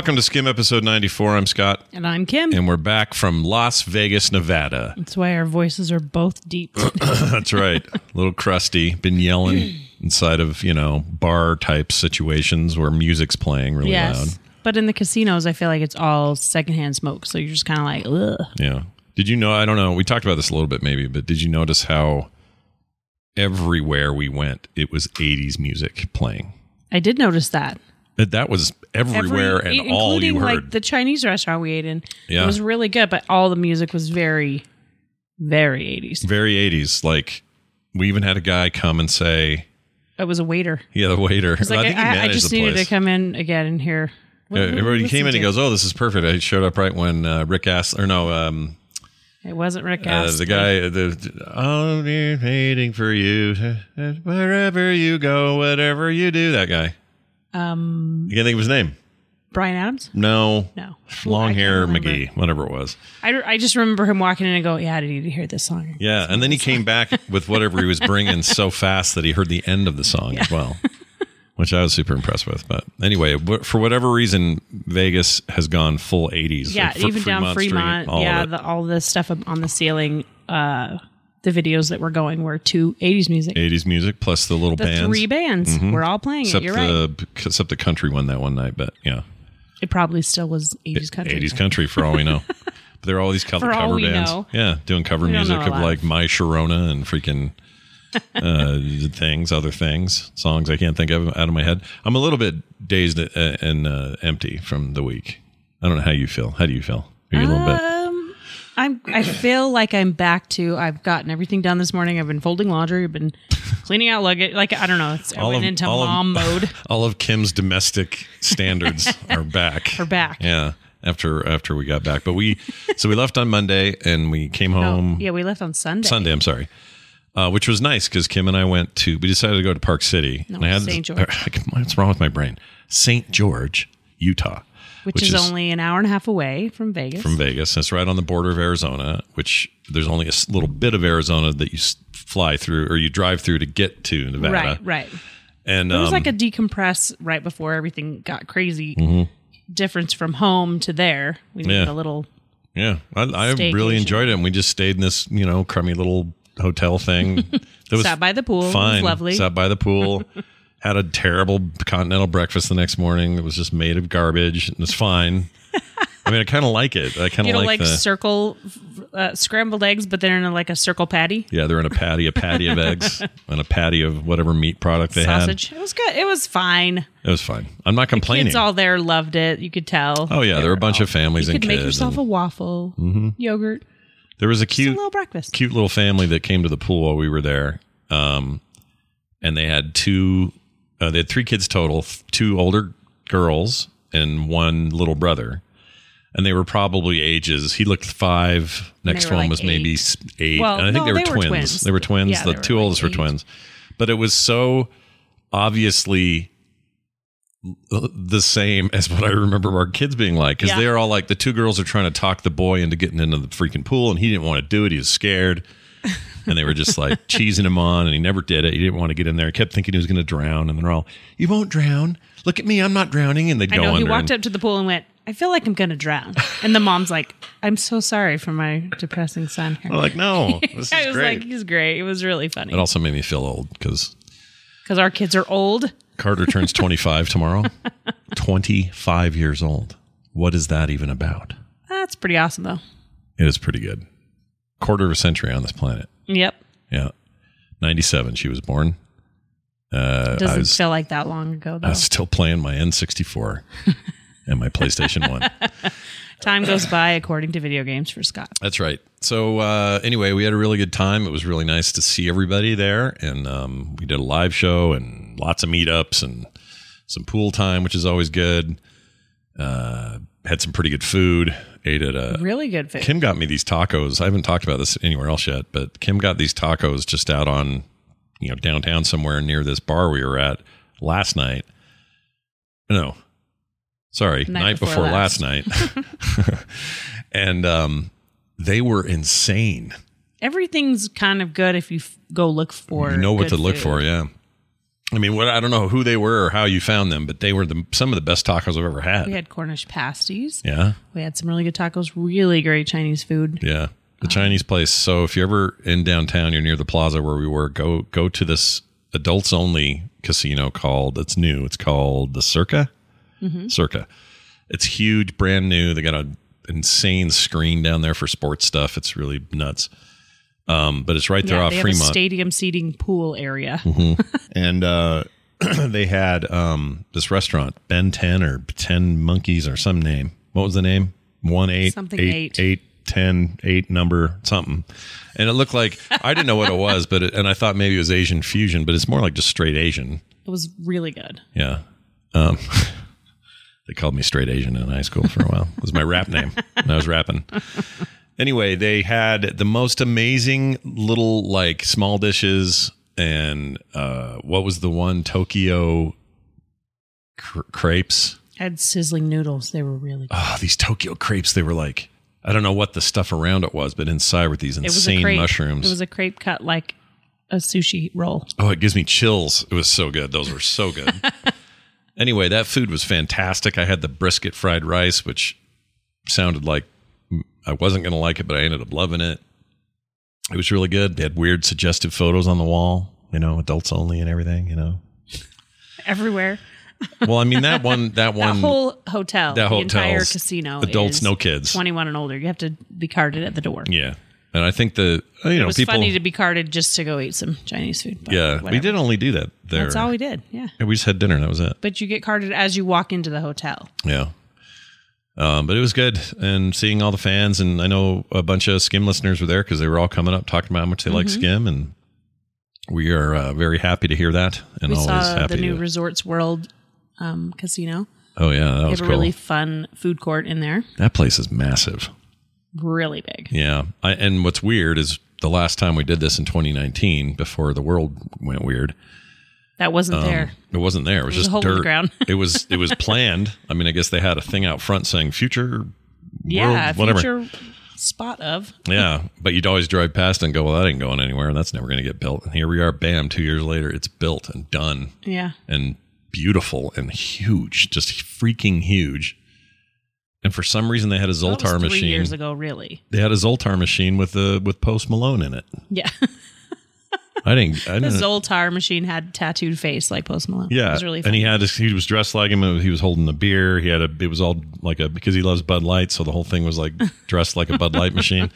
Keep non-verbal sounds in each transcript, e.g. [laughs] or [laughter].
welcome to Skim episode 94. I'm Scott, And I'm Kim. and we're back from Las Vegas, Nevada. That's why our voices are both deep. [laughs] That's right. [laughs] A little crusty. Been yelling inside of, you know, bar type situations where music's playing really yes. loud. But in the casinos, I feel like it's all secondhand smoke. So you're just kind of like, ugh. Yeah. Did you know? I don't know. We talked about this a little bit maybe, but did you notice how everywhere we went, it was 80s music playing? I did notice that. That was everywhere Every- and all you including, heard. like the Chinese restaurant we ate in. Yeah. It was really good, but all the music was very, very 80s. very 80s. Like, we even had a guy come and say, It was a waiter. yeah, the waiter. Like, think he I, I, just needed to come in again and hear. what- everybody came in. He goes, "Oh, this is perfect." I showed up right when uh, Rick asked, or no, um, It wasn't Rick uh, the guy, the "I'll be waiting for you wherever you go, whatever you do." That guy. Um, You can't think of his name. Bryan Adams? No, No. long hair. McGee, whatever it was. I, I just remember him walking in and go, yeah, I need to hear this song. Yeah, and then he came back with whatever he was bringing so fast that he heard the end of the song as well, which I was super impressed with. But anyway, for whatever reason, Vegas has gone full '80s. Yeah, like even down Street, Fremont. all yeah, the, all the stuff on the ceiling. Uh, the videos that were going were to 80s music. 80s music plus the little the bands. three bands were all playing except it. You're right. the except the country one that one night, but yeah, It probably still was 80s country. 80s country for all we know. [laughs] but there are all these cover, For all cover we bands, know. yeah, doing cover We music of like My Sharona and freaking [laughs] uh, things, other things, songs I can't think of out of my head. I'm a little bit dazed uh, and uh, empty from the week. I don't know how you feel. How do you feel? Are you a little bit? I'm. I feel like I'm back to. I've gotten everything done this morning. I've been folding laundry. I've been cleaning out luggage. Like I don't know. It's, I All went of- into all of- mom mode. [laughs] All of Kim's domestic standards [laughs] are back. Are back. Yeah, after after we got back, but we so we left on Monday and we came home yeah, we left on Sunday. Sunday. I'm sorry, uh, which was nice because Kim and I went to. We decided to go to Park City. No, and I had St. George. [laughs] What's wrong with my brain? St. George, Utah, which, is, only an hour and a half away from Vegas. from Vegas. And it's right on the border of Arizona. Which there's only a little bit of Arizona that you fly through or you drive through to get to Nevada. right, right. And It was um, like a decompress right before everything got crazy. Difference from home to there. We needed Mm-hmm. Yeah. a little. Yeah, I, I really enjoyed it. And we just stayed in this, you know, crummy little hotel thing. [laughs] That was Sat by the pool. It was Fine. lovely. Sat by the pool. [laughs] had a terrible continental breakfast the next morning. It was just made of garbage. It was fine. I mean, I kind of like it. I kind of like, like the. circle uh, scrambled eggs, but they're in a, like a circle patty yeah, they're in a patty, a patty of eggs, [laughs] and a patty of whatever meat product they had. sausage. It was good. It was fine. It was fine. I'm not complaining. Kids all there loved it. You could tell. oh yeah, there were a bunch of families You and could make kids. yourself and a waffle, yogurt, there was a just a cute, little breakfast. cute little family that came to the pool while we were there. Um, and they had two, uh, they had three kids total, two older girls and one little brother. And they were probably ages. He looked five. Next one like was maybe eight. s- eight. Well, and I think no, they were they were twins. twins. They were twins. Yeah, the were two like oldest were twins. But it was so obviously the same as what I remember our kids being like because Yeah. they're all like the two girls are trying to talk the boy into getting into the freaking pool and he didn't want to do it. He was scared. And they were just like [laughs] cheesing him on and he never did it. He didn't want to get in there. He kept thinking he was going to drown. And they're all, You won't drown. Look at me. I'm not drowning. And they'd I go know. He walked and- up to the pool and went, I feel like I'm going to drown. And the mom's like, I'm so sorry for my depressing son here. I'm like, No, [laughs] this I was great. like, he's great. It was really funny it also made me feel old because because our kids are old. Carter turns [laughs] 25 tomorrow. 25 years old. What is that even about? That's pretty awesome, though. It is pretty good. Quarter of a century on this planet. Yep. Yeah. 97, she was born. Uh, I Doesn't was, feel like that long ago, though. I was still playing my N64 [laughs] and my PlayStation 1. [laughs] Time goes by according to video games for Scott. That's right. So uh, anyway, we had a really good time. It was really nice to see everybody there, and um, we did a live show and lots of meetups and some pool time, which is always good. Uh, had some pretty good food. Ate at a Really good food. Kim got me these tacos. I haven't talked about this anywhere else yet, but Kim got these tacos just out on, you know, downtown somewhere near this bar we were at last night. No, sorry, night, Night before, before last, last. night. [laughs] and um, they were insane. Everything's kind of good if you f- go look for. You know what to look food. for, yeah. I mean, what I don't know who they were or how you found them, but they were the, some of the best tacos I've ever had. We had Cornish pasties. yeah. We had some really good tacos. Really great Chinese food. Yeah, the um, Chinese place. So if you're ever in downtown, you're near the plaza where we were. Go go to this adults only casino called. It's new. It's called the Circa. Mm-hmm. Circa. It's huge, brand new. They got an insane screen down there for sports stuff. It's really nuts. Um, but it's right there Yeah, off they have a Fremont, stadium seating pool area. [laughs] and uh, [clears throat] they had um, this restaurant Ben Ten or Ten Monkeys or some name. What was the name? One eight Something eight eight. eight ten eight number something, and it looked like I didn't know what it was, but it, and I thought maybe it was Asian fusion, but it's more like just straight Asian. It was really good. Yeah. Um, [laughs] they called me straight Asian in high school for a while. It was my rap name when I was rapping. Anyway, they had the most amazing little like small dishes and uh, what was the one Tokyo cr- crepes? I had sizzling noodles. They were really good. Oh, these Tokyo crepes. They were like I don't know what the stuff around it was, but inside were these insane crepe. mushrooms. It was a crepe cut like a sushi roll. Oh, it gives me chills. It was so good. Those were so good. [laughs] anyway, that food was fantastic. I had the brisket fried rice, which sounded like I wasn't going to like it, but I ended up loving it. It was really good. They had weird suggestive photos on the wall, you know, adults only and everything, you know. Everywhere. Well, I mean that one that [laughs] That one whole hotel, that the entire casino, adults, no kids. 21 and older. You have to be carded at the door. yeah. And I think the uh, you It know was people funny to be carded just to go eat some Chinese food. Yeah, we did only do that there. That's all we did. Yeah. Yeah, we just had dinner and that was it. But you get carded as you walk into the hotel. Yeah. Um, but it was good and seeing all the fans and I know a bunch of skim listeners were there because they were all coming up talking about how much they like Mm-hmm. skim and we are uh, very happy to hear that and We always saw happy the new to, Resorts World um, casino. oh yeah that They was have a cool really fun food court in there. that place is massive Really big. yeah I, and what's weird is the last time we did this in 2019 before the world went weird That wasn't um, there. it wasn't there it was, was a just hole in the dirt ground. [laughs] it was it was [laughs] planned I mean I guess they had a thing out front saying future Yeah, world, whatever future spot of. Yeah, but you'd always drive past and go, "Well, that ain't going anywhere, and that's never going to get built." And here we are, bam! Two years later, it's built and done Yeah. and beautiful and huge, just freaking huge. And for some reason, they had a That was Zoltar three machine. years ago, really. They had a Zoltar machine with the with Post Malone in it. Yeah. [laughs] I didn't. I the didn't. Zoltar machine had tattooed face like Post Malone. yeah, It was really fun. and he had. This, he was dressed like him. He was holding a beer. He had a. It was all like a because he loves Bud Light, so the whole thing was like [laughs] dressed like a Bud Light machine.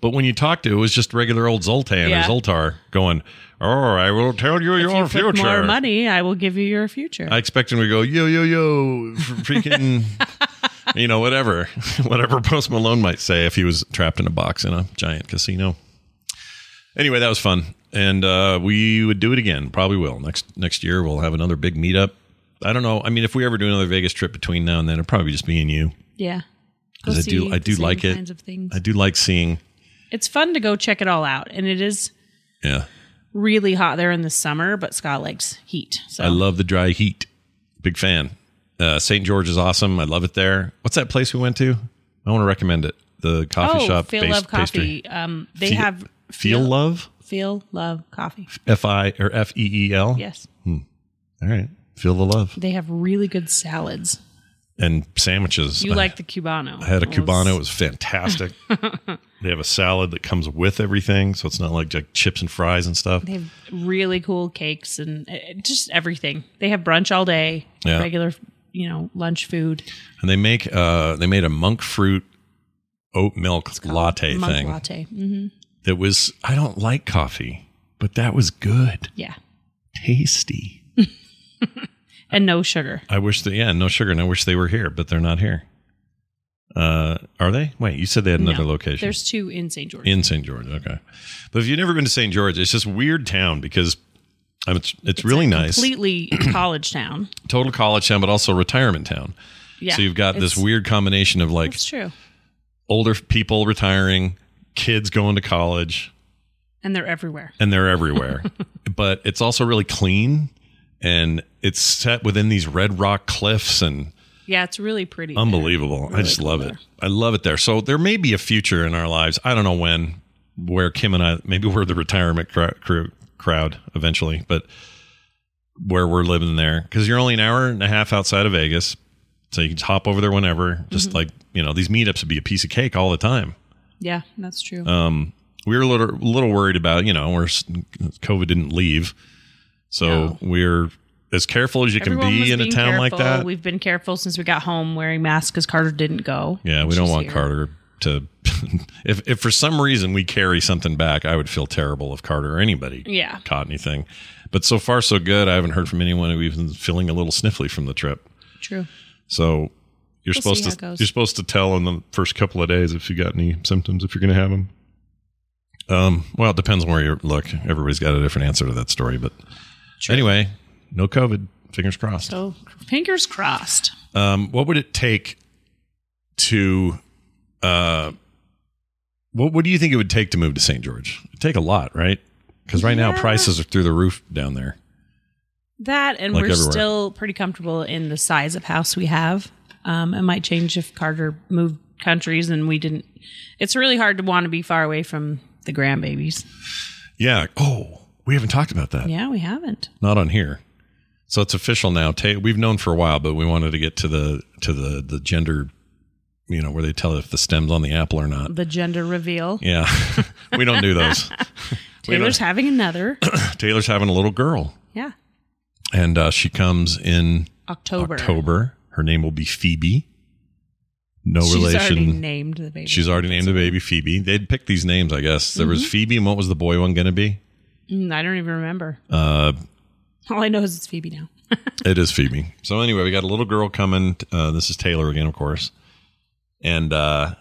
But when you talk to, it, it was just regular old Zoltan Yeah. or Zoltar going. Oh, I will tell you if your you future. more money, I will give you your future. I expect him to go yo yo yo, freaking, [laughs] you know whatever, [laughs] whatever Post Malone might say if he was trapped in a box in a giant casino. Anyway, that was fun, and uh, we would do it again. Probably will next next year. We'll have another big meetup. I don't know. I mean, if we ever do another Vegas trip between now and then, it'll probably just be and you. yeah. Go 'Cause I do- I do like it. Kinds of things. I do like seeing. it's fun to go check it all out, and it is Yeah, really hot there in the summer. But Scott likes heat, so I love the dry heat. Big fan. Uh, St. George is awesome. I love it there. What's that place we went to? I want to recommend it. The coffee oh, shop. Feel based Love. Coffee. Um, they Feel- have Feel Love. Feel Love Coffee. F I or F E E L. Yes, All right. Feel the love they have really good salads. and sandwiches. You I- like the cubano? I had a It cubano. It was fantastic. [laughs] they have a salad that comes with everything, so it's not like, like chips and fries and stuff. They have really cool cakes and uh, just everything. They have brunch all day, Yeah. regular, you know, lunch food. And they make uh they made a monk fruit oat milk latte Monk thing latte. hmm that was I don't like coffee, but that was good, Yeah, tasty. [laughs] and no sugar. I wish that yeah, no sugar, and I wish they were here, but they're not here. Uh, are they? Wait, you said they had another No, location. There's two in St. George. in St. George. Okay, but if you've never been to St. George, it's just weird town because I mean, it's it's, really nice, Completely [clears throat] college town. total college town, but also retirement town. Yeah. so you've got this weird combination of like It's true. older people retiring, kids going to college, And they're everywhere. and they're everywhere. [laughs] but it's also really clean, and it's set within these red rock cliffs and Yeah, it's really pretty. unbelievable. I just love there. it. I love it there. So there may be a future in our lives. I don't know when, where Kim and I, maybe we're the retirement cr- crew, crowd eventually, but where we're living there because you're only an hour and a half outside of Vegas, so you can hop over there whenever. Just Mm-hmm. like you know, these meetups would be a piece of cake all the time. Yeah, that's true. Um, we were a little, little worried about you know, where COVID didn't leave, so No. we're as careful as you can Everyone was be in a town like that. We've been careful since we got home wearing masks because Carter didn't go. Yeah, we don't want here. Carter to. [laughs] if if for some reason we carry something back, I would feel terrible if Carter or anybody Yeah. caught anything. But so far so good. I haven't heard from anyone who even feeling a little sniffly from the trip. True. So you're We'll supposed to you're supposed to tell in the first couple of days if you got any symptoms if you're going to have them. Um, well, it depends on where you look. Everybody's got a different answer to that story, but anyway, no COVID. Fingers crossed. So fingers crossed. Um, what would it take to, uh, what what do you think it would take to move to St. George? It'd take a lot, right? Because right now prices are through the roof down there. That and Like we're everywhere. still pretty comfortable in the size of house we have. Um, it might change if Carter moved countries and we didn't. It's really hard to want to be far away from the grandbabies. Yeah. Oh, we haven't talked about that. Yeah, we haven't. Not on here. So it's official now. We've known for a while, but we wanted to get to the to the the gender, you know, where they tell if the stem's on the apple or not. The gender reveal. Yeah, [laughs] we don't do those. [laughs] Taylor's having another. [clears throat] Taylor's having a little girl, yeah. and uh, she comes in October. October. Her name will be Phoebe. No She's already relation. named the baby. She's already named the baby Phoebe. They'd picked these names, I guess. There was Phoebe, and what was the boy one going to be? Mm, I don't even remember. Uh, All I know is it's Phoebe now. [laughs] it is Phoebe. So anyway, we got a little girl coming. Uh, this is Taylor again, of course. And uh,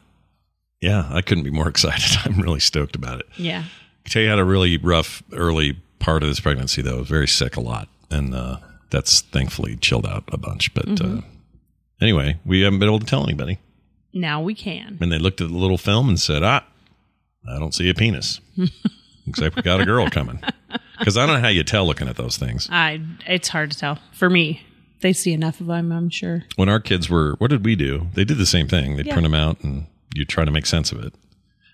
yeah, I couldn't be more [laughs] excited. I'm really stoked about it. Yeah. Tay had a really rough early part of this pregnancy, though. Very sick a lot, and uh, that's thankfully chilled out a bunch. But uh, anyway, we haven't been able to tell anybody. Now we can. And they looked at the little film and said, "Ah, I don't see a penis. [laughs] Except we got a girl coming." Because I don't know how you tell looking at those things. I. It's hard to tell for me. They see enough of them, I'm sure. When our kids were, what did we do? They did the same thing. They Yeah. print them out and you try to make sense of it.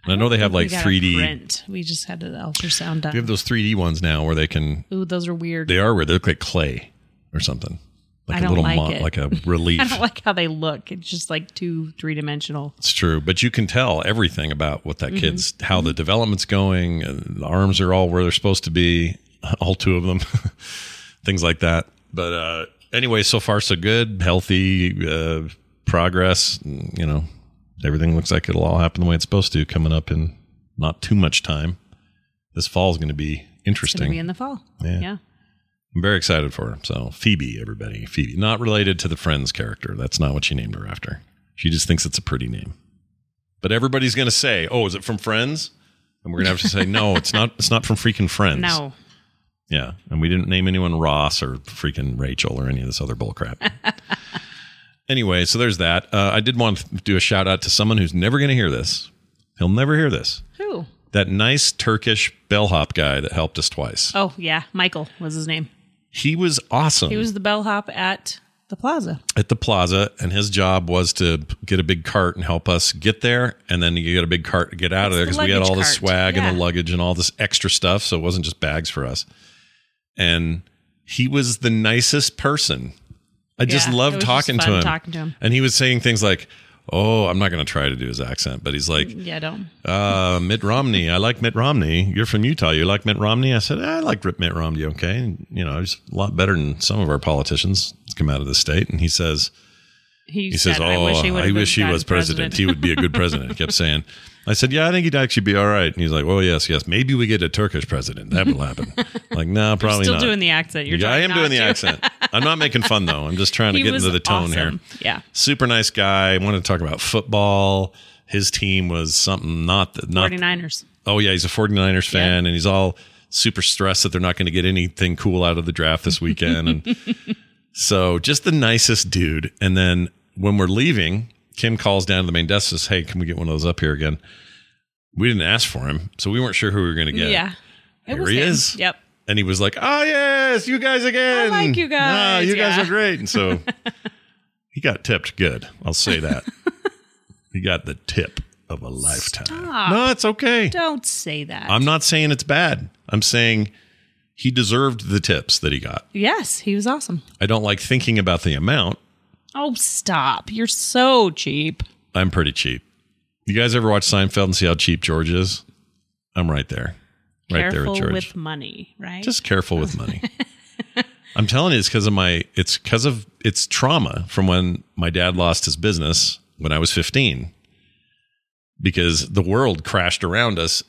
And I know they have We like got a 3D. print. We just had an ultrasound done. They have those 3D ones now where they can. Ooh, those are weird. They are where they look like clay or something, like I a little like like a relief. [laughs] I don't like how they look. It's just like too three dimensional. It's true, but you can tell everything about what that Mm-hmm. kid's how the development's going. The arms are all where they're supposed to be, [laughs] all two of them, [laughs] things like that. But uh, anyway, so far so good, healthy uh, progress. You know, everything looks like it'll all happen the way it's supposed to. Coming up in not too much time. This fall is going to be It's going interesting. to be in the fall. Yeah. yeah. I'm very excited for her. So Phoebe, everybody, Phoebe, not related to the Friends character. That's not what she named her after. She just thinks it's a pretty name. But everybody's going to say, "Oh, is it from Friends?" And we're going to have to say, "No, it's not. It's not from freaking Friends." No. Yeah, and we didn't name anyone Ross or freaking Rachel or any of this other bullcrap. [laughs] anyway, so there's that. Uh, I did want to do a shout out to someone who's never going to hear this. He'll never hear this. Who? That nice Turkish bellhop guy that helped us twice. Oh, yeah. Michael was his name. He was awesome. He was the bellhop at the plaza. at the plaza, and his job was to get a big cart and help us get there, and then you get a big cart to get out of there because the we had all cart. swag and the luggage and all this extra stuff, so it wasn't just bags for us. And he was the nicest person. I just Yeah, loved talking just to him. talking to him. and he was saying things like, "Oh, I'm not going to try to do his accent," but he's like, Yeah, don't. uh, Mitt Romney. I like Mitt Romney. You're from Utah. You like Mitt Romney? I said, I like Mitt Romney. Okay. And, you know, he's a lot better than some of our politicians come out of the state. And he says, He, He says, said, "Oh, I wish he, I wish he was president. president. He would be a good president." He kept saying. [laughs] I said, "Yeah, I think he'd actually be all right." And he's like, "Oh yes, yes. Maybe we get a Turkish president. That will happen." [laughs] like, no, probably not." Still not. doing the accent. You're yeah, I am doing the to. accent. I'm not making fun though. I'm just trying to He get into the tone here. Yeah. Super nice guy. Wanted to talk about football. His team was something not the, not 49ers. Oh yeah, he's a 49ers fan and he's all super stressed that they're not going to get anything cool out of the draft this weekend and [laughs] so just the nicest dude. And then when we're leaving, Kim calls down to the main desk says, "Hey, can we get one of those up here again?" We didn't ask for him, so we weren't sure who we were going to get. Yeah. It Here was he him. is. Yep. And he was like, "Oh yes, you guys again. I like you guys. Ah, guys, you guys are great." And so [laughs] he got tipped good. I'll say that. [laughs] he got the tip of a lifetime. Stop. No, it's okay. Don't say that. I'm not saying it's bad. I'm saying he deserved the tips that he got. yes, he was awesome. I don't like thinking about the amount. Oh, stop. You're so cheap. I'm pretty cheap. You guys ever watch Seinfeld and see how cheap George is? I'm right there. Right there with George. with money, right? Just careful with money. [laughs] I'm telling you, it's because of my. It's because of it's trauma from when my dad lost his business when I was 15. Because the world crashed around us,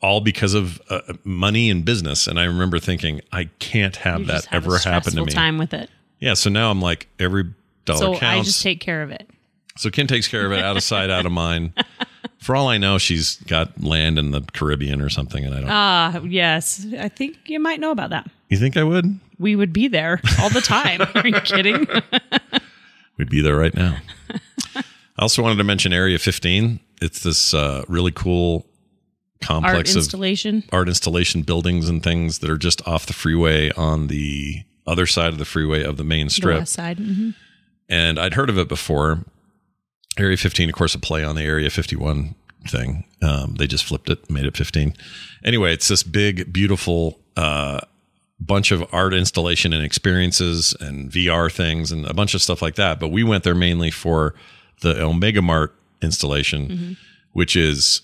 all because of uh, money and business. And I remember thinking, I can't have You that have ever happen to me. time with it. Yeah. So now I'm like every dollar So counts. I just take care of it. so Kim takes care of it, out of sight, out of mind. [laughs] For all I know, she's got land in the Caribbean or something, and I don't. Ah, yes. I think you might know about that. you think I would? We would be there all the time. [laughs] Are you kidding? [laughs] We'd be there right now. I also wanted to mention Area 15. It's this uh, really cool Art complex of installation. art installation buildings and things that are just off the freeway on the other side of the freeway of the main The strip. west side. hmm and I'd heard of it before. Area 15, of course, a play on the Area 51 thing. Um, they just flipped it, made it 15. Anyway, it's this big, beautiful uh, bunch of art installation and experiences and VR things and a bunch of stuff like that. But we went there mainly for the Omega Mart installation, which is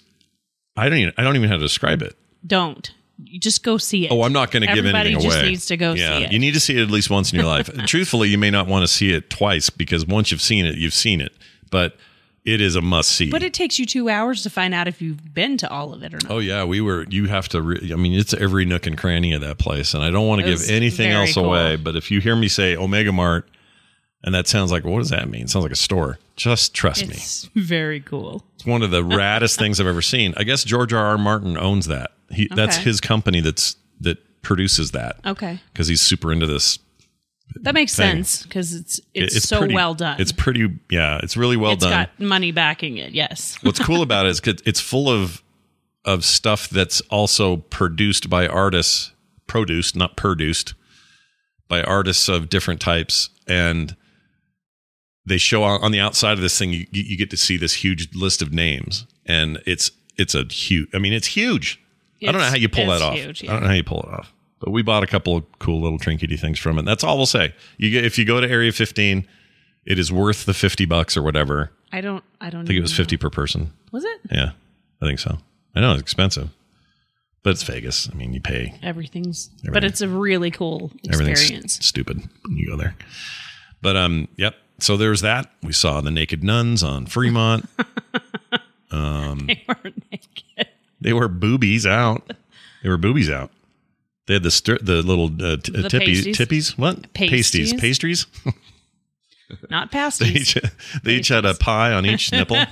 I don't even I don't even know how to describe it. Don't. You just go see it. Oh, I'm not going to give Everybody anything just away. needs to go yeah, see it. You need to see it at least once in your [laughs] life. Truthfully, you may not want to see it twice because once you've seen it, you've seen it. But it is a must see. But it takes you two hours to find out if you've been to all of it or not. oh yeah, we were. You have to. Re- I mean, it's every nook and cranny of that place, and I don't want to give anything else cool. away. But if you hear me say Omega Mart, and that sounds like what does that mean? It sounds like a store. Just trust me. It's very cool. It's one of the raddest things I've ever seen. I guess George R. R. Martin owns that. He that's his company. That's that produces that Okay. because he's super into this That makes Thing. sense because it's, it's It- so pretty- well done. It's pretty, yeah, it's really well It's done. got money backing it. Yes. [laughs] What's cool about it is it's full of of stuff that's also produced by artists, produced, not produced, by artists of different types, and they show on, on the outside of this thing. You, you get to see this huge list of names, and it's it's a huge. I mean, it's huge. I don't know how you pull that off. huge, I don't know how you pull it off. But we bought a couple of cool little trinkety things from it. That's all we'll say. You get if you go to Area 15, it is worth the 50 bucks or whatever. I don't. I don't. I think it was 50 per person. Was it? Yeah, I think so. I know it's expensive, but it's Vegas. I mean, you pay. Everything's. But it's a really cool Everything's experience. stupid when you go there. But um, yep. So there's that. We saw the naked nuns on Fremont. [laughs] They weren't naked. They were boobies out. [laughs] They were boobies out. They had the stir- the little uh, t- The tippies. pasties. Tippies. What? Pasties. Pasties. Pastries. [laughs] Not they pasties. each, they each had a pie on each nipple. [laughs]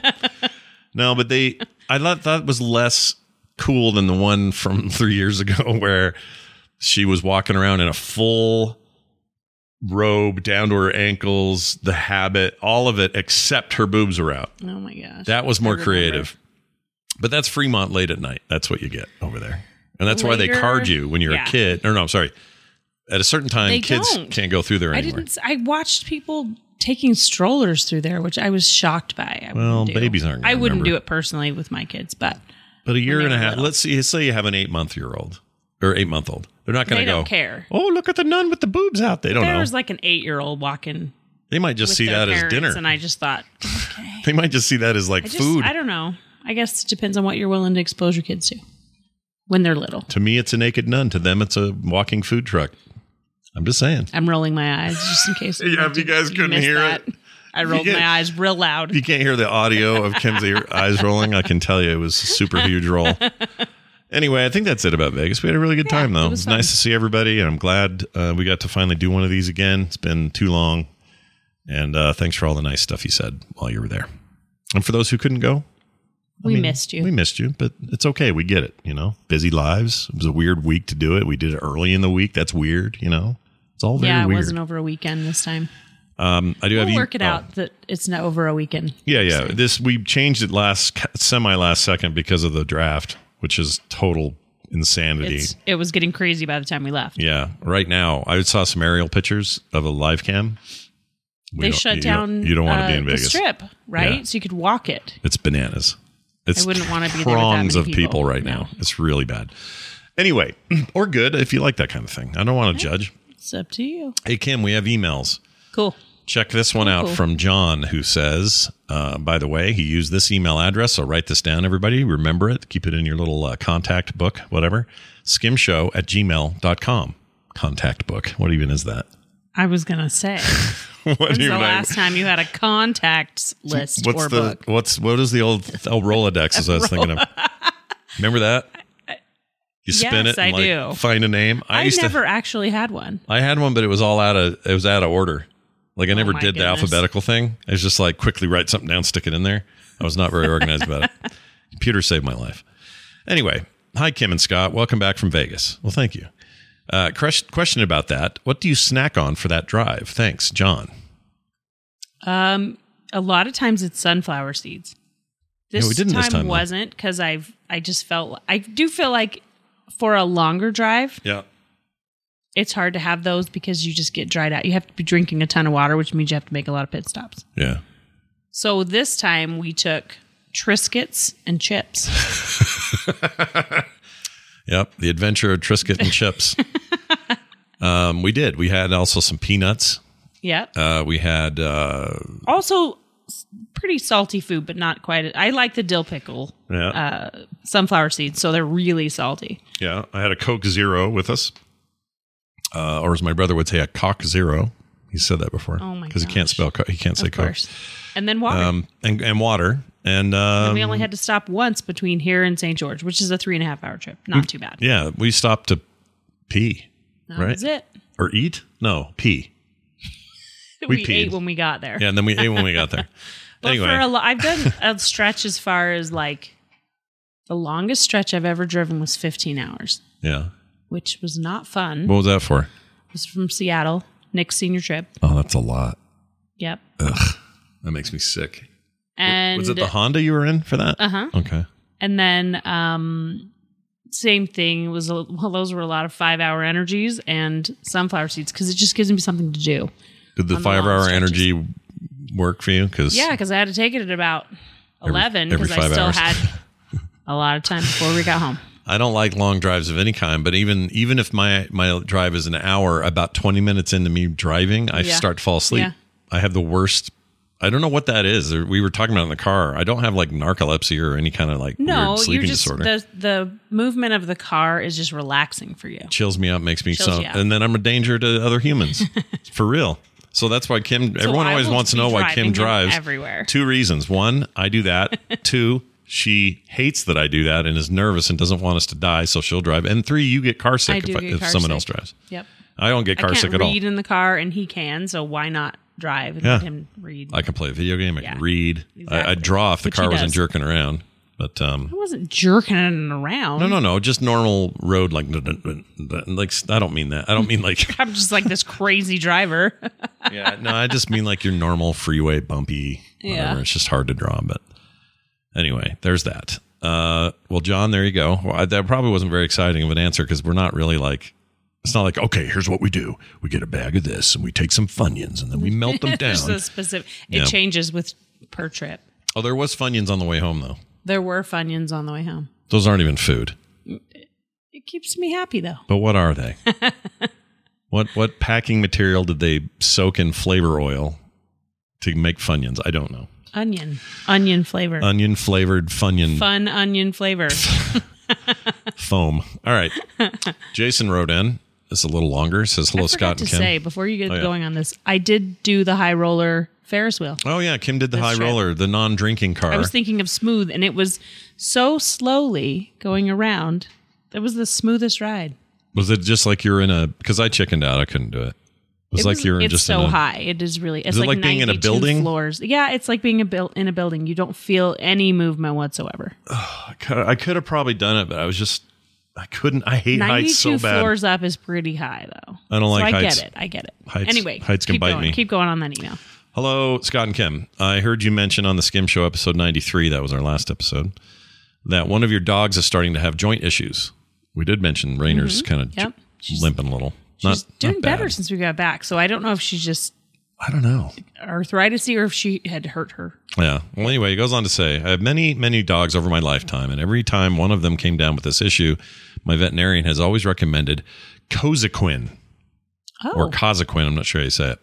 No, but they I thought that was less cool than the one from three years ago where she was walking around in a full robe down to her ankles, the habit, all of it except her boobs were out. oh my gosh. That was more creative. But that's Fremont late at night. That's what you get over there. And that's why they card you when you're yeah. a kid. Or no, I'm sorry. At a certain time, They kids don't. can't go through there I anymore. didn't. I watched people taking strollers through there, which I was shocked by. I Well, do. babies aren't I wouldn't remember. do it personally with my kids, but But a year and a half. little. Let's see. Say you have an eight month year old or eight month old. They're not going to go. don't care. Oh, look at the nun with the boobs out. They don't There know. was like an eight-year-old walking they might just see that as dinner. and I just thought, okay. [laughs] they might just see that as like I just, food. I don't know. I guess it depends on what you're willing to expose your kids to when they're little. to me, it's a naked nun. To them, it's a walking food truck. I'm just saying. I'm rolling my eyes just in case. [laughs] Yeah, if you guys couldn't missed hear that. it, I rolled my eyes real loud. you can't hear the audio of Kim's [laughs] eyes rolling. I can tell you it was a super huge roll. Anyway, I think that's it about Vegas. We had a really good time, though. it It was was nice to see everybody, and I'm glad uh, we got to finally do one of these again. It's been too long. And uh, thanks for all the nice stuff you said while you were there. And for those who couldn't go, I we mean, missed you. We missed you, but it's okay. We get it. You know, busy lives. It was a weird week to do it. We did it early in the week. That's weird. You know, it's all very yeah, it weird. wasn't over a weekend this time. um, I do have We'll you work it oh. out that it's not over a weekend. Yeah, yeah. This we changed it last semi last second because of the draft, which is total insanity. It's, it was getting crazy by the time we left. yeah. Right now, I saw some aerial pictures of a live cam. We they shut you down. Don't, you don't want to uh, be in the Vegas. strip, right? Yeah. So you could walk it. It's bananas. It's I wouldn't be there with that many of people, people. right No. now. It's really bad. Anyway, or good if you like that kind of thing. I don't want to judge. It's up to you. Hey Kim, we have emails. Cool. Check this one out cool. from John, who says, uh, by the way, he used this email address. So write this down, everybody. Remember it. Keep it in your little uh, contact book, whatever. Skimshow at gmail.com. Contact book. What even is that? I was gonna say, [laughs] [laughs] what when's the I- last time you had a contacts [laughs] list what's or the book? what's what is the old oh, Rolodex as I was thinking of? [laughs] Remember that? You spin Yes, it and I like do. find a name. I, I never to actually had one. I had one, but it was all out of it was out of order. Like I oh never Oh did the alphabetical thing. I was just like quickly write something down, stick it in there. I was not very organized about it. Computer saved my life. Anyway, hi Kim and Scott. Welcome back from Vegas. Well, thank you. Uh, question about that. What do you snack on for that drive? Thanks, John. Um, a lot of times it's sunflower seeds. This, Yeah, we didn't time, this time, wasn't because I've I just felt I do feel like for a longer drive Yeah. it's hard to have those because you just get dried out. You have to be drinking a ton of water, which means you have to make a lot of pit stops. Yeah. So this time we took Triscuits and chips. [laughs] Yep, the adventure of Triscuit and chips. [laughs] um, we did. We had also some peanuts. yep. Uh, we had uh, also pretty salty food, but not quite. I like the dill pickle yeah, uh, sunflower seeds, so they're really salty. yeah. I had a Coke Zero with us, uh, or as my brother would say, a Cock Zero. He said that before. Oh my Because he can't spell. Co- he can't say Of Coke. And then water. Um, and and water and um, we only had to stop once between here and St. George, which is a three and a half hour trip. Not too bad. yeah, we stopped to pee That right? was it. or eat. No, pee. [laughs] We, We ate when we got there. Yeah, and then we ate when we got there. [laughs] But anyway, for a lo- I've done a stretch as far as like the longest stretch I've ever driven was 15 hours, yeah. which was not fun. What was that for? It was from Seattle, Nick's senior trip. Oh, that's a lot. Yep. Ugh, that makes me sick. And was it the Honda you were in for that? uh huh. Okay. And then um same thing was a, well those were a lot of 5-hour energies and sunflower seeds cuz it just gives me something to do. Did the On the five-hour stretches. energy work for you? Because Yeah, cuz I had to take it at about 11 every cuz I still hours. had [laughs] a lot of time before we got home. I don't like long drives of any kind, but even even if my my drive is an hour, about twenty minutes into me driving, I Yeah. start to fall asleep. Yeah. I have the worst. I don't know what that is. We were talking about in the car. I don't have like narcolepsy or any kind of like No, sleeping just disorder. the the movement of the car is just relaxing for you. Chills me up, makes me so, and then I'm a danger to other humans, [laughs] for real. So that's why Kim. everyone I always wants to know why Kim drives everywhere. Two reasons: one, I do that. [laughs] Two, she hates that I do that and is nervous and doesn't want us to die, so she'll drive. And three, you get car sick do if, I, if car someone sick. else drives. Yep. I don't get car I sick at all. read in the car and he can, so why not drive and Yeah. let him read? I can play a video game. I Yeah. can read. I, Exactly. I'd draw if the Which car wasn't jerking around. But um, I wasn't jerking it around. no, no, no, just normal road like like I don't mean that. I don't mean like I'm just like this crazy driver. [laughs] yeah. No, I just mean like your normal freeway bumpy. Whatever. Yeah. It's just hard to draw. But anyway, there's that. Uh, well, John, there you go. Well, I, that probably wasn't very exciting of an answer because we're not really like. It's not like okay. Here's what we do: we get a bag of this and we take some Funyuns and then we melt them [laughs] down. a specific. It Yeah. changes with per trip. Oh, there was Funyuns on the way home though. There were Funyuns on the way home. Those aren't even food. It keeps me happy though. But what are they? [laughs] what what packing material did they soak in flavor oil to make Funyuns? I don't know. Onion, onion flavor, Onion flavored Funyun fun onion flavor. [laughs] foam. All right. Jason wrote in. It's a little longer. Says hello, I Scott to and Kim. say before you get Oh, yeah. going on this, I did do the high roller Ferris wheel. Oh yeah, Kim did the high roller, the non-drinking car. I was thinking of smooth, and it was so slowly going around. It was the smoothest ride. Was it just like you're in a? Because I chickened out. I couldn't do it. It was It like you're in it's just so a, high. It is really. It's it like, like being in a building? Floors. Yeah, it's like being a built in a building. You don't feel any movement whatsoever. Could, [sighs] I could have probably done it, but I was just I couldn't. I hate heights so bad. floors up is pretty high, though. I don't like so I heights. get it. I get it. Heights- anyway, heights can keep bite going. me. Keep going on that email. Hello, Scott and Kim. I heard you mention on the Skim Show episode 93, that was our last episode, that one of your dogs is starting to have joint issues. We did mention Rainer's kind of Mm-hmm. Yep. She's- limping a little. She's not, doing not better since we got back. So I don't know if she's just I don't know. arthritis or if she had hurt her. Yeah. Well, anyway, he goes on to say, I have many, many dogs over my lifetime, and every time one of them came down with this issue, my veterinarian has always recommended Cosequin. Oh, or Kazaquin. I'm not sure how you say it.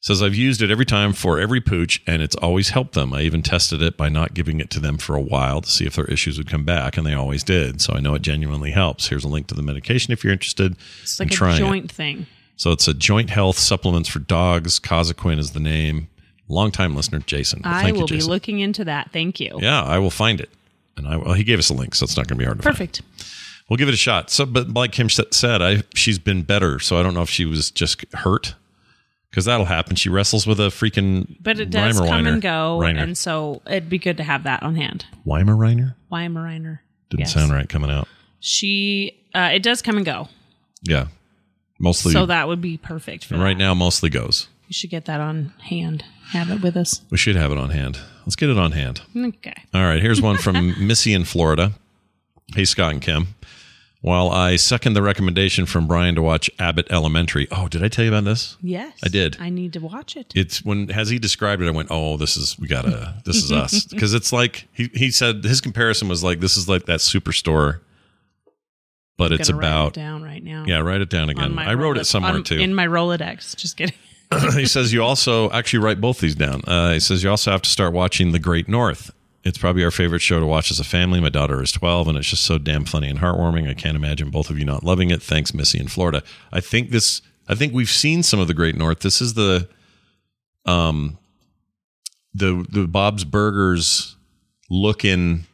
Says I've used it every time for every pooch, and it's always helped them. I even tested it by not giving it to them for a while to see if their issues would come back, and they always did. So I know it genuinely helps. Here's a link to the medication if you're interested. it's like a trying it. joint thing. So it's a joint health supplements for dogs. Kazaquin is the name. Longtime listener, Jason. Well, I will you, be looking into that. Thank you. Yeah, I will find it. And I well, he gave us a link, so it's not going to be hard to find. Perfect. We'll give it a shot. So, but like Kim said, I she's been better. So I don't know if she was just hurt because that'll happen. She wrestles with a freaking But it does come Weimaraner. and go, Reiner. and so it'd be good to have that on hand. Weimaraner Weimaraner. didn't Yes. sound right coming out. She, uh, it does come and go, Yeah, mostly. so that would be perfect for and right that. now, mostly goes. You should get that on hand. Have it with us. We should have it on hand. Let's get it on hand. Okay. All right, here's one from [laughs] Missy in Florida. Hey, Scott and Kim. While I second the recommendation from Brian to watch Abbott Elementary. Oh, did I tell you about this? Yes, I did. I need to watch it. it's when as he described it, I went, "Oh, this is we gotta, this is us," [laughs] because it's like he he said his comparison was like this is like that superstore, but it's Gonna write it about down right now. yeah. Write it down again. I wrote Rolodex- it somewhere on- too. in my Rolodex. Just kidding. [coughs] [coughs] he says you also actually write both these down. Uh, he says you also have to start watching The Great North. It's probably our favorite show to watch as a family. My daughter is 12, and it's just so damn funny and heartwarming. I can't imagine both of you not loving it. Thanks, Missy in Florida. I think this. I think we've seen some of The Great North. This is the, um, the the Bob's Burgers looking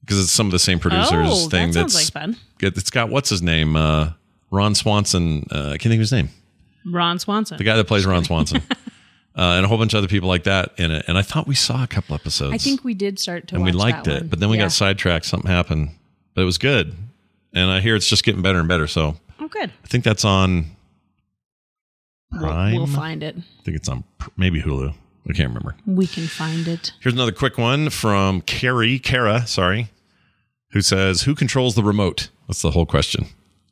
because it's some of the same producers oh, thing. that sounds that's like fun. It's got what's his name, uh, Ron Swanson. Uh, I can't think of his name Ron Swanson. the guy that plays Ron Swanson, [laughs] uh, and a whole bunch of other people like that in it. And I thought we saw a couple episodes. I think we did start to and we liked it, one. but then we Yeah. got sidetracked. Something happened, but it was good. And I hear it's just getting better and better. So Oh, good. I think that's on We'll, Prime. we'll find it. I think it's on maybe Hulu. I can't remember. We can find it. Here's another quick one from Carrie, Kara, sorry, who says, "Who controls the remote?" That's the whole question.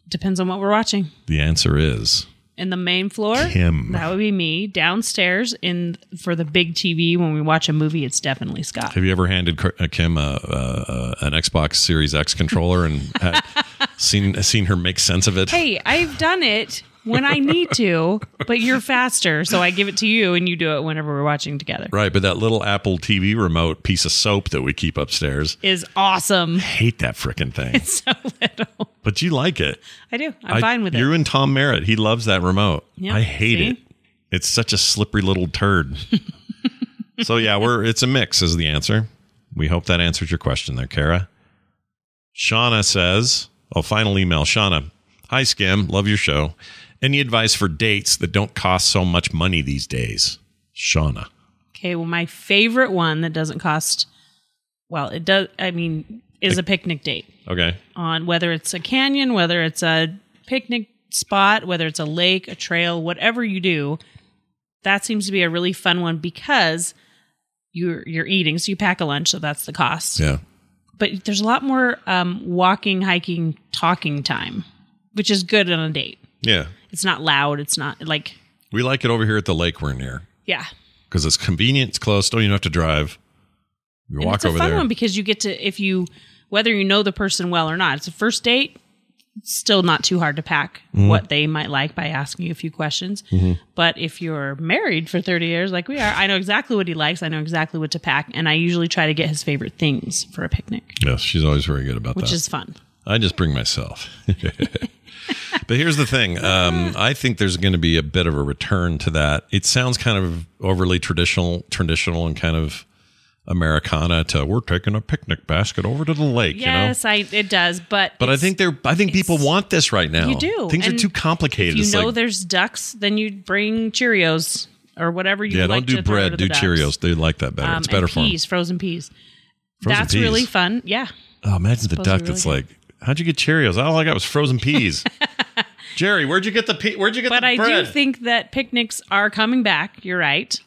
Depends on what we're watching. The answer is In the main floor, Kim. that would be me. Downstairs, in for the big TV when we watch a movie, it's definitely Scott. Have you ever handed uh, Kim a, a, a, an Xbox Series X controller and [laughs] seen seen her make sense of it? Hey, I've done it when I need to, but you're faster, so I give it to you and you do it whenever we're watching together. Right, but that little Apple TV remote piece of soap that we keep upstairs, Is awesome. hate that freaking thing. It's So little. But you like it. I do. I'm I- fine with it. You and Tom Merritt, he loves that remote. Yeah, I hate see? it. It's such a slippery little turd. [laughs] so yeah, we're it's a mix is the answer. We hope that answers your question there, Kara. Shauna says, oh, final email. Shauna, hi Skim, love your show. Any advice for dates that don't cost so much money these days? Shauna. Okay, well, my favorite one that doesn't cost, well, it does, I mean, is a picnic date Okay. on whether it's a canyon, whether it's a picnic spot, whether it's a lake, a trail, whatever you do. That seems to be a really fun one because you're you're eating, so you pack a lunch, so that's the cost. Yeah. But there's a lot more um, walking, hiking, talking time, which is good on a date. Yeah. It's not loud. It's not like We like it over here at the lake we're near yeah. because it's convenient, it's close, don't even have to drive. You And walk it's a over fun there. one because you get to if you whether you know the person well or not. It's a first date. It's still not too hard to pack Mm-hmm. what they might like by asking you a few questions. But if you're married for 30 years like we are, I know exactly what he likes. I know exactly what to pack, and I usually try to get his favorite things for a picnic, yes, she's always very good about that. which that. is fun. I just bring myself. [laughs] [laughs] [laughs] But here's the thing. Um, I think there's going to be a bit of a return to that. It sounds kind of overly traditional, traditional, and kind of Americana. To we're taking a picnic basket over to the lake. yes, you know. I it does, but But I think they're. I think people want this right now. You do. Things are too complicated. if you It's know like, there's ducks, then you bring Cheerios or whatever you yeah, like don't do bread. Do the. Cheerios. They like that better. Um, it's better and for peas, frozen peas. Frozen That's really fun. Yeah. Oh, imagine the duck really that's good. like, how'd you get Cheerios? All I got was frozen peas. [laughs] Jerry, where'd you get the pe- where'd you get But the I bread? do think that picnics are coming back. You're right.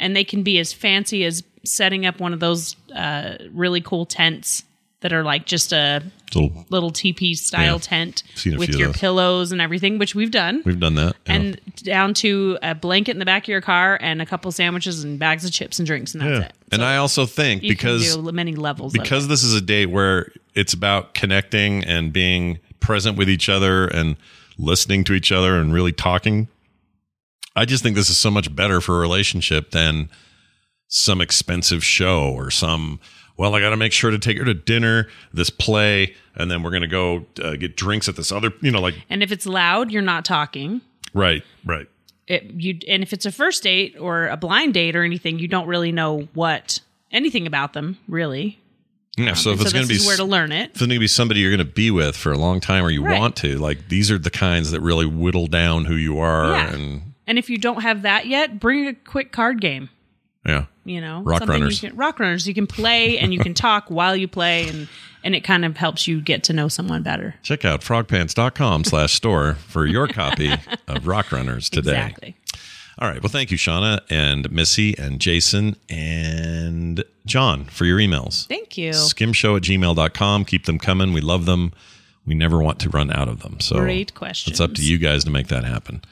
And they can be as fancy as setting up one of those uh, really cool tents that are like just a Little- little teepee style Yeah. tent with your pillows and everything, which we've done. we've done that. yeah. and down to a blanket in the back of your car and a couple sandwiches and bags of chips and drinks, and that's Yeah. it. And I also think because many levels. of because this is a date where it's about connecting and being present with each other and listening to each other and really talking. I just think this is so much better for a relationship than some expensive show or some well I got to make sure to take her to dinner, this play and then we're going to go uh, get drinks at this other, you know like And if it's loud, you're not talking. right, right. It, you and if it's a first date or a blind date or anything, you don't really know what anything about them really. Yeah, so if it's so going to be where to learn it. if it's going to be somebody you're going to be with for a long time or you Right. want to, like these are the kinds that really whittle down who you are Yeah. and And if you don't have that yet, bring a quick card game. Yeah. You know, Rock runners. can- rock runners. You can play and you can talk while you play, and and it kind of helps you get to know someone better. Check out frogpants.com slash store for your copy [laughs] of Rock Runners today. Exactly. All right. Well, thank you, Shauna and Missy and Jason and John for your emails. Thank you. Skimshow at gmail.com. Keep them coming. We love them. We never want to run out of them. So Great questions. it's up to you guys to make that happen.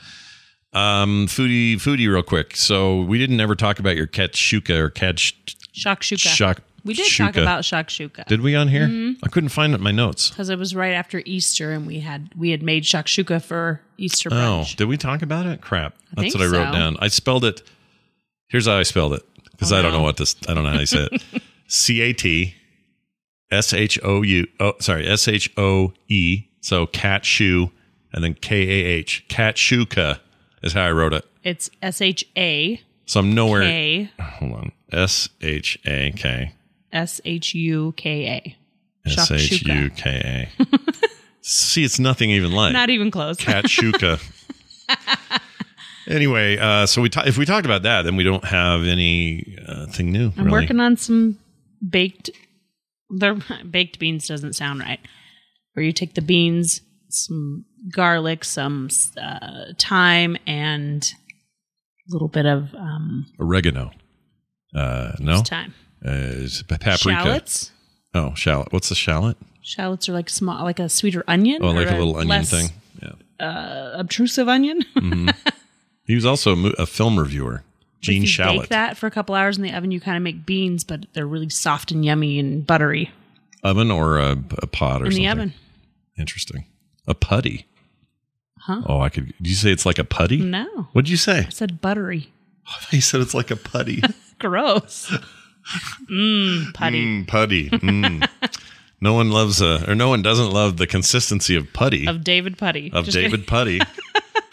Um, foodie, foodie, real quick. So we didn't ever talk about your katshuka or catch. Shakshuka. Shak- we did talk shuka. about shakshuka Did we on here? Mm-hmm. I couldn't find it in my notes. because it was right after Easter, and we had we had made shakshuka for Easter Oh, brunch. did we talk about it? Crap. That's think what I wrote so. down. I spelled it. Here's how I spelled it because I don't no. know what this. I don't know how you say it. [laughs] C A T S H O U. Oh, sorry. S H O E. So cat shoe and then K A H. Cat shuka is how I wrote it. It's S H A So I'm nowhere. K Hold on. S H A K S H U K A. S H U K A. [laughs] See, it's nothing even like Not even close. [laughs] cat shuka. anyway, uh, so we ta- if we talked about that, then we don't have anything uh, thing new. I'm really. working on some baked. The [laughs] baked beans doesn't sound right. Where you take the beans, some garlic, some uh, thyme, and a little bit of um, oregano. Uh, no, thyme. uh, paprika. Shallots. Oh, shallot. What's the shallot? Shallots are like small, like a sweeter onion. Oh, like or a little onion less, thing. Yeah. Uh, obtrusive onion. [laughs] hmm He was also a, mo- a film reviewer. Gene if you Shalit. bake that for a couple hours in the oven, you kind of make beans, but they're really soft and yummy and buttery Oven or a, a pot or in something. the oven. Interesting. A putty. Huh? Oh, I could. Did you say it's like a putty? No, What'd you say? I said buttery. [laughs] He said it's like a putty. [laughs] Gross. Mmm, putty. Mm, putty. Mm. no one loves a, or no one doesn't love the consistency of putty Of David Puddy. of Just. David Puddy.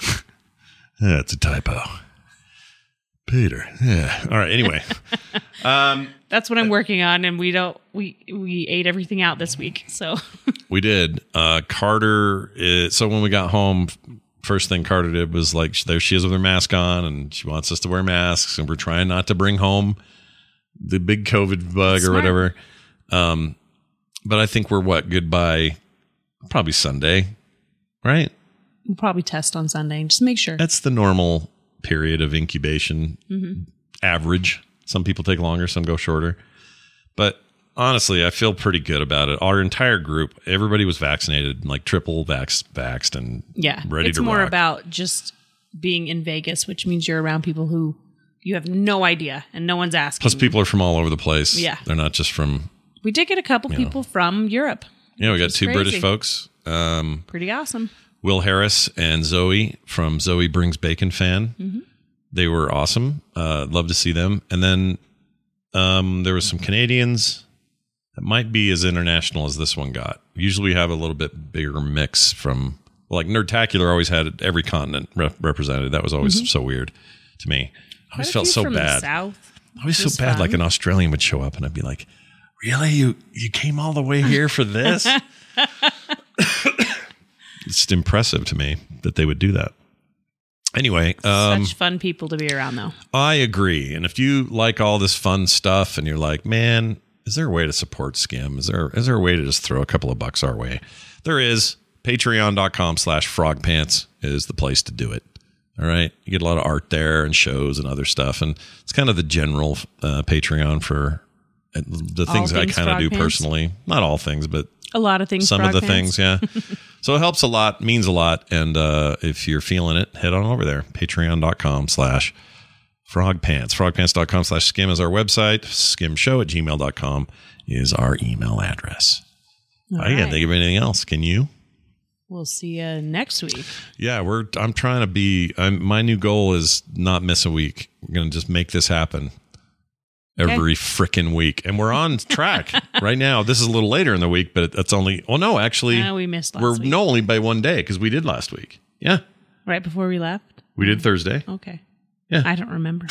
[laughs] yeah, a typo. Peter. Yeah. All right. Anyway, That's what I'm working on, and we don't. We we ate everything out this week, so [laughs] we did. Uh, Carter. Is, so when we got home, first thing Carter did was like, there she is with her mask on, and she wants us to wear masks, and we're trying not to bring home the big COVID bug or whatever. Um, but I think we're what good by probably Sunday, right? we'll probably test on Sunday and just make sure. That's the normal period of incubation average. Some people take longer, some go shorter. But honestly, I feel pretty good about it. Our entire group, everybody was vaccinated, like triple vax, vaxxed, and yeah, ready it's to more rock. about just being in Vegas, which means you're around people who you have no idea and no one's asking. plus people are from all over the place. Yeah. they're not just from. we did get a couple people from Europe. Yeah, we got two crazy. British folks, um, Pretty awesome. Will Harris and Zoe from Zoe Brings Bacon fan. Mm-hmm. They were awesome. Uh, love to see them. And then um, there was some Canadians that might be as international as this one got. Usually we have a little bit bigger mix from Like Nerdtacular always had every continent rep- represented. That was always so weird to me. I always felt so bad. South. I always was so bad. Like an Australian would show up and I'd be like, "Really? You you came all the way here for this?" [laughs] it's impressive to me that they would do that. Anyway, um, Such fun people to be around, though. I agree. And if you like all this fun stuff and you're like, man, is there a way to support Skim? Is there is there a way to just throw a couple of bucks our way? There is. Patreon.com slash frogpants is the place to do it. All right. You get a lot of art there and shows and other stuff. And it's kind of the general uh, Patreon for uh, the things I kind of do Pants? personally. Not all things, but A lot of things. some of the Pants. things yeah. [laughs] So it helps a lot means a lot. And uh, if you're feeling it head on over there. Patreon.com slash frogpants frogpants.com slash skim is our website. Skimshow at gmail.com is our email address. All i can't think of anything else. Can you? We'll see you next week. yeah we're i'm trying to be I'm, my new goal is not miss a week. We're gonna just make this happen every frickin' week and we're on track [laughs] right now this is a little later in the week but that's only oh no actually Uh, we missed last we're week. no only by one day because we did last week. Yeah, Right before we left. we did Thursday, Okay. Yeah. I don't remember.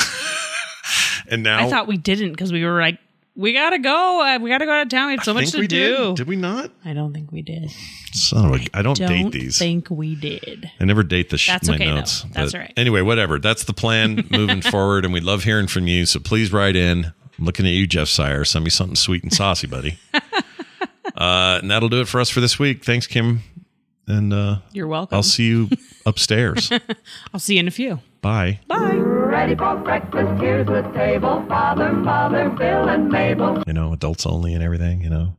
[laughs] and now I thought we didn't because we were like, we gotta go. Uh, we gotta go out of town. We have so I much think to we do. did. Did we not? I don't think we did. Son of a, I don't, I Don't date these. think we did. I never date the sh- That's my okay, though. notes. That's right. Anyway, whatever. That's the plan [laughs] moving forward, and we love hearing from you. So please write in. I'm looking at you, Jeff Sire. Send me something sweet and saucy, buddy. [laughs] uh, and that'll do it for us for this week. Thanks, Kim, and uh, You're welcome. I'll see you [laughs] upstairs. I'll see you in a few. Bye. Bye. Ready for breakfast, here's the table. Father, Mother, Bill, and Mabel. You know, adults only and everything. You know.